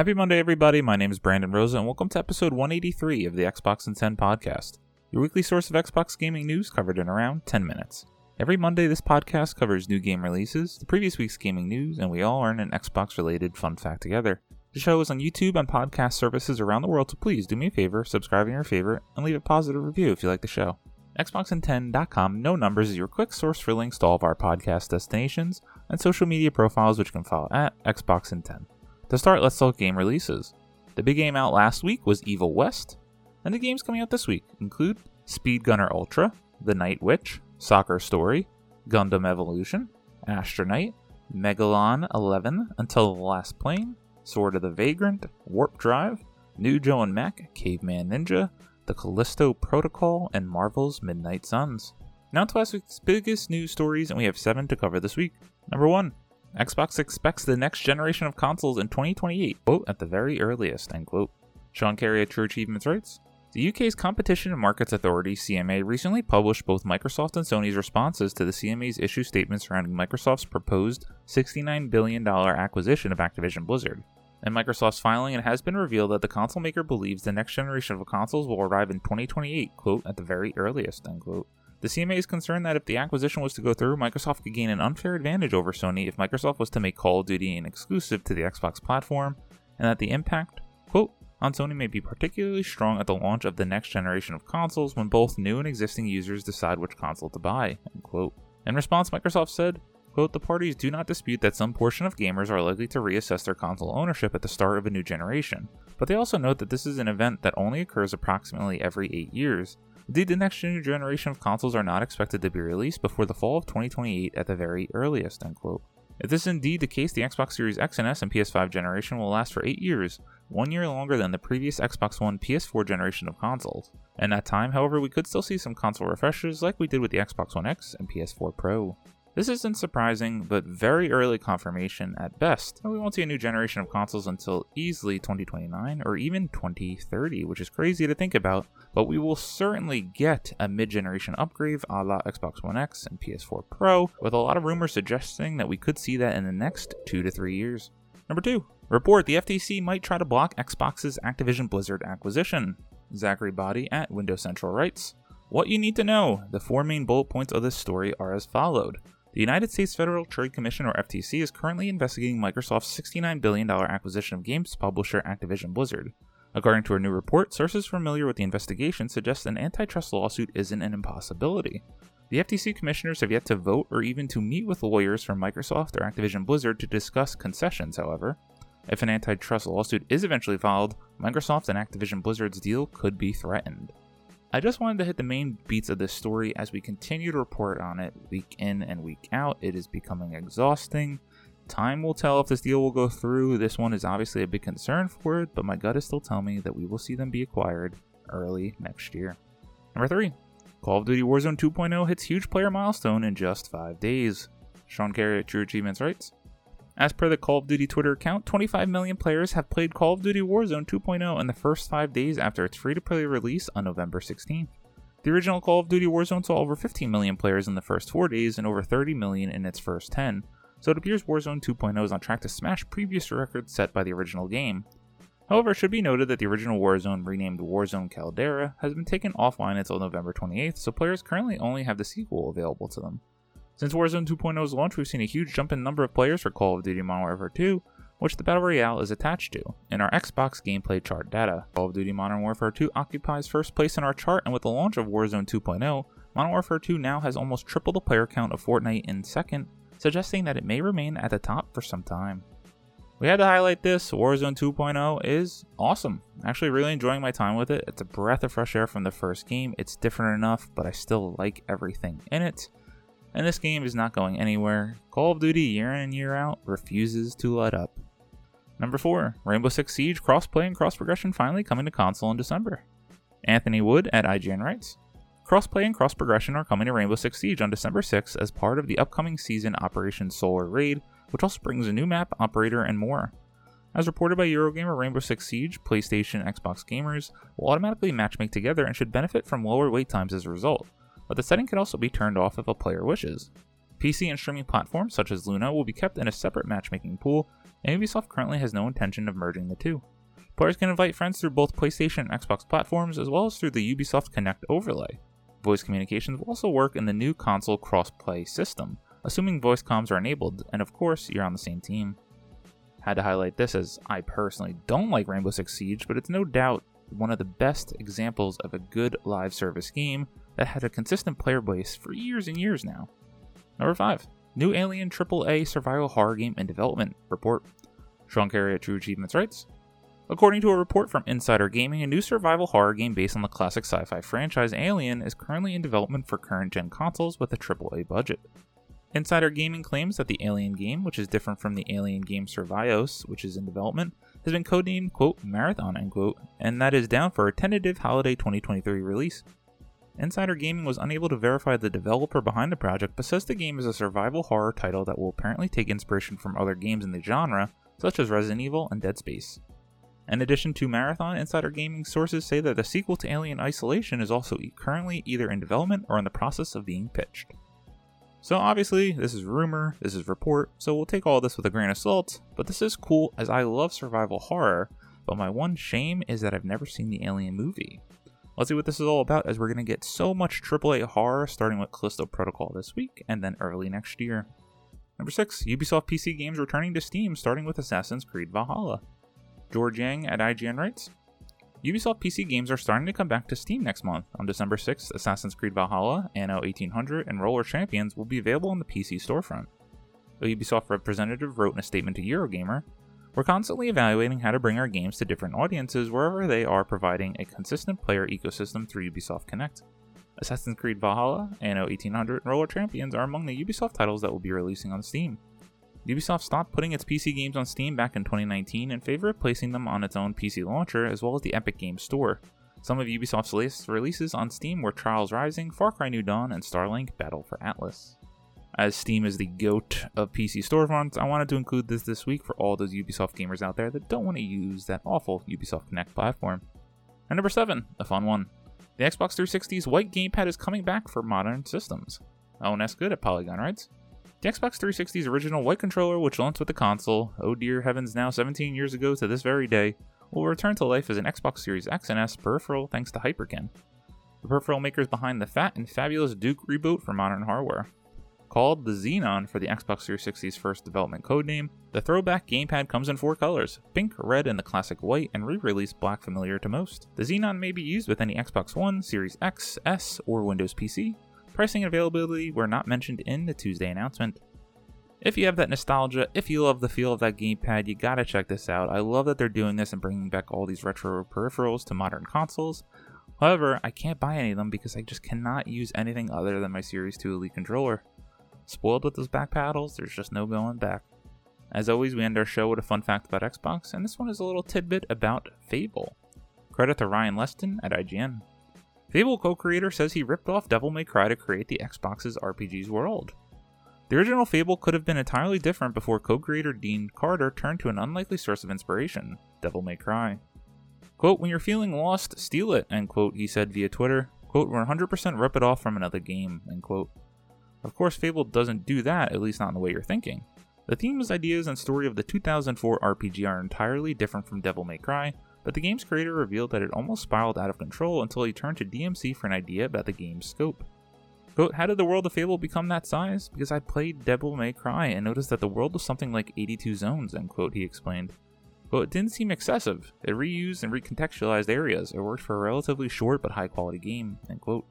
Happy Monday, everybody. My name is Brandon Rosa, and welcome to episode 183 of the Xbox in 10 podcast, your weekly source of Xbox gaming news covered in around 10 minutes. Every Monday, this podcast covers new game releases, the previous week's gaming news, and we all earn an Xbox related fun fact together. The show is on YouTube and podcast services around the world, so please do me a favor, subscribe in your favorite, and leave a positive review if you like the show. Xboxin10.com, no numbers, is your quick source for links to all of our podcast destinations and social media profiles, which you can follow at Xboxin10. To start, let's talk game releases. The big game out last week was Evil West, and the games coming out this week include Speed Gunner Ultra, The Night Witch, Soccer Story, Gundam Evolution, Astronaut, Megalon 11 Until the Last Plane, Sword of the Vagrant, Warp Drive, New Joe and Mac, Caveman Ninja, The Callisto Protocol, and Marvel's Midnight Suns. Now to last week's biggest news stories, and we have seven to cover this week. Number one, Xbox expects the next generation of consoles in 2028, quote, at the very earliest, end quote. Sean Carey at True Achievements writes, the UK's Competition and Markets Authority, CMA, recently published both Microsoft and Sony's responses to the CMA's issue statement surrounding Microsoft's proposed $69 billion acquisition of Activision Blizzard. In Microsoft's filing, it has been revealed that the console maker believes the next generation of consoles will arrive in 2028, quote, at the very earliest, end quote. The CMA is concerned that if the acquisition was to go through, Microsoft could gain an unfair advantage over Sony if Microsoft was to make Call of Duty an exclusive to the Xbox platform, and that the impact, quote, on Sony may be particularly strong at the launch of the next generation of consoles when both new and existing users decide which console to buy, end quote. In response, Microsoft said, quote, the parties do not dispute that some portion of gamers are likely to reassess their console ownership at the start of a new generation, but they also note that this is an event that only occurs approximately every 8 years, the next generation of consoles are not expected to be released before the fall of 2028 at the very earliest. Unquote. If this is indeed the case, the Xbox Series X and S and PS5 generation will last for 8 years, one year longer than the previous Xbox One PS4 generation of consoles. In that time, however, we could still see some console refreshes like we did with the Xbox One X and PS4 Pro. This isn't surprising, but very early confirmation at best. and We won't see a new generation of consoles until easily 2029 or even 2030, which is crazy to think about, but we will certainly get a mid generation upgrade a la Xbox One X and PS4 Pro, with a lot of rumors suggesting that we could see that in the next two to three years. Number two, report the FTC might try to block Xbox's Activision Blizzard acquisition. Zachary Boddy at Windows Central writes, What you need to know. The four main bullet points of this story are as followed. The United States Federal Trade Commission, or FTC, is currently investigating Microsoft's $69 billion acquisition of games publisher Activision Blizzard. According to a new report, sources familiar with the investigation suggest an antitrust lawsuit isn't an impossibility. The FTC commissioners have yet to vote or even to meet with lawyers from Microsoft or Activision Blizzard to discuss concessions, however. If an antitrust lawsuit is eventually filed, Microsoft and Activision Blizzard's deal could be threatened. I just wanted to hit the main beats of this story as we continue to report on it week in and week out. It is becoming exhausting. Time will tell if this deal will go through. This one is obviously a big concern for it, but my gut is still telling me that we will see them be acquired early next year. Number 3. Call of Duty Warzone 2.0 hits huge player milestone in just 5 days. Sean Carey at True Achievements writes, as per the Call of Duty Twitter account, 25 million players have played Call of Duty Warzone 2.0 in the first five days after its free to play release on November 16th. The original Call of Duty Warzone saw over 15 million players in the first four days and over 30 million in its first 10, so it appears Warzone 2.0 is on track to smash previous records set by the original game. However, it should be noted that the original Warzone, renamed Warzone Caldera, has been taken offline until November 28th, so players currently only have the sequel available to them. Since Warzone 2.0's launch, we've seen a huge jump in number of players for Call of Duty Modern Warfare 2, which the Battle Royale is attached to. In our Xbox gameplay chart data, Call of Duty Modern Warfare 2 occupies first place in our chart, and with the launch of Warzone 2.0, Modern Warfare 2 now has almost triple the player count of Fortnite in second, suggesting that it may remain at the top for some time. We had to highlight this. Warzone 2.0 is awesome. Actually, really enjoying my time with it. It's a breath of fresh air from the first game. It's different enough, but I still like everything in it and this game is not going anywhere. Call of Duty year in and year out refuses to let up. Number 4, Rainbow Six Siege crossplay and cross progression finally coming to console in December. Anthony Wood at IGN writes Crossplay and cross progression are coming to Rainbow Six Siege on December 6th as part of the upcoming season Operation Solar Raid, which also brings a new map, operator, and more. As reported by Eurogamer, Rainbow Six Siege, PlayStation, Xbox gamers will automatically matchmake together and should benefit from lower wait times as a result but the setting can also be turned off if a player wishes. PC and streaming platforms such as Luna will be kept in a separate matchmaking pool, and Ubisoft currently has no intention of merging the two. Players can invite friends through both PlayStation and Xbox platforms, as well as through the Ubisoft Connect overlay. Voice communications will also work in the new console crossplay system, assuming voice comms are enabled, and of course, you're on the same team. Had to highlight this as I personally don't like Rainbow Six Siege, but it's no doubt one of the best examples of a good live service game that had a consistent player base for years and years now. Number 5. New Alien AAA survival horror game in development report. Sean Carey at True Achievements writes According to a report from Insider Gaming, a new survival horror game based on the classic sci fi franchise Alien is currently in development for current gen consoles with a AAA budget. Insider Gaming claims that the Alien game, which is different from the Alien game Survios, which is in development, has been codenamed, quote, Marathon, end quote, and that is down for a tentative holiday 2023 release. Insider Gaming was unable to verify the developer behind the project, but says the game is a survival horror title that will apparently take inspiration from other games in the genre, such as Resident Evil and Dead Space. In addition to Marathon, Insider Gaming sources say that the sequel to Alien Isolation is also currently either in development or in the process of being pitched. So obviously, this is rumor, this is report, so we'll take all this with a grain of salt, but this is cool as I love survival horror, but my one shame is that I've never seen the Alien movie. Let's see what this is all about as we're going to get so much AAA horror starting with Callisto Protocol this week and then early next year. Number 6, Ubisoft PC games returning to Steam starting with Assassin's Creed Valhalla. George Yang at IGN writes Ubisoft PC games are starting to come back to Steam next month. On December 6th, Assassin's Creed Valhalla, Anno 1800, and Roller Champions will be available on the PC storefront. A Ubisoft representative wrote in a statement to Eurogamer We're constantly evaluating how to bring our games to different audiences wherever they are providing a consistent player ecosystem through Ubisoft Connect. Assassin's Creed Valhalla, Anno 1800, and Roller Champions are among the Ubisoft titles that will be releasing on Steam. Ubisoft stopped putting its PC games on Steam back in 2019 in favor of placing them on its own PC launcher as well as the Epic Games Store. Some of Ubisoft's latest releases on Steam were Trials Rising, Far Cry New Dawn, and Starlink Battle for Atlas. As Steam is the goat of PC storefronts, I wanted to include this this week for all those Ubisoft gamers out there that don't want to use that awful Ubisoft Connect platform. And number 7, a fun one. The Xbox 360's white gamepad is coming back for modern systems. Oh, Owen S. Good at Polygon writes the Xbox 360's original white controller, which launched with the console, oh dear heavens, now 17 years ago to this very day, will return to life as an Xbox Series X and S peripheral thanks to Hyperkin, the peripheral makers behind the fat and fabulous Duke reboot for modern hardware. Called the Xenon for the Xbox 360's first development codename, the throwback gamepad comes in four colors pink, red, and the classic white, and re released black familiar to most. The Xenon may be used with any Xbox One, Series X, S, or Windows PC, Pricing and availability were not mentioned in the Tuesday announcement. If you have that nostalgia, if you love the feel of that gamepad, you gotta check this out. I love that they're doing this and bringing back all these retro peripherals to modern consoles. However, I can't buy any of them because I just cannot use anything other than my Series 2 Elite controller. Spoiled with those back paddles, there's just no going back. As always, we end our show with a fun fact about Xbox, and this one is a little tidbit about Fable. Credit to Ryan Leston at IGN. Fable co creator says he ripped off Devil May Cry to create the Xbox's RPG's world. The original Fable could have been entirely different before co creator Dean Carter turned to an unlikely source of inspiration Devil May Cry. Quote, when you're feeling lost, steal it, end quote, he said via Twitter. Quote, 100% rip it off from another game, end quote. Of course, Fable doesn't do that, at least not in the way you're thinking. The themes, ideas, and story of the 2004 RPG are entirely different from Devil May Cry, but the game's creator revealed that it almost spiraled out of control until he turned to DMC for an idea about the game's scope. Quote, How did the world of Fable become that size? Because I played Devil May Cry and noticed that the world was something like 82 zones, end quote, he explained. Quote, it didn't seem excessive. It reused and recontextualized areas. It worked for a relatively short but high quality game, end quote.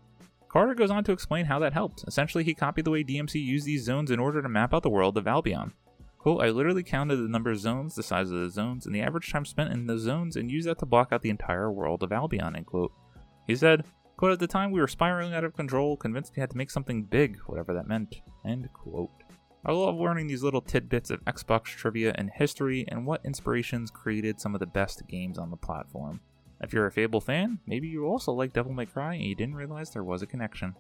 Carter goes on to explain how that helped. Essentially, he copied the way DMC used these zones in order to map out the world of Albion. Quote, I literally counted the number of zones, the size of the zones, and the average time spent in those zones and used that to block out the entire world of Albion, end quote. He said, quote, at the time we were spiraling out of control, convinced we had to make something big, whatever that meant, end quote. I love learning these little tidbits of Xbox trivia and history and what inspirations created some of the best games on the platform. If you're a Fable fan, maybe you also like Devil May Cry and you didn't realize there was a connection.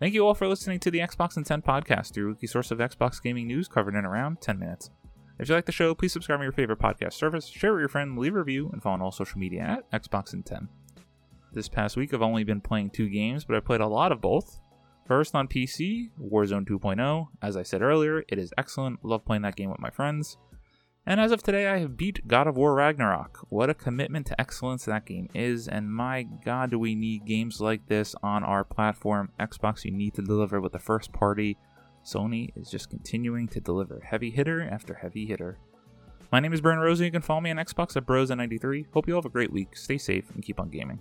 Thank you all for listening to the Xbox in 10 podcast, your weekly source of Xbox gaming news covered in around 10 minutes. If you like the show, please subscribe to your favorite podcast service, share with your friend, leave a review, and follow on all social media at Xbox in 10. This past week, I've only been playing two games, but I played a lot of both. First on PC, Warzone 2.0. As I said earlier, it is excellent. Love playing that game with my friends. And as of today, I have beat God of War Ragnarok. What a commitment to excellence that game is, and my god, do we need games like this on our platform. Xbox, you need to deliver with the first party. Sony is just continuing to deliver heavy hitter after heavy hitter. My name is Brandon Rosen. You can follow me on Xbox at Bros93. Hope you all have a great week. Stay safe and keep on gaming.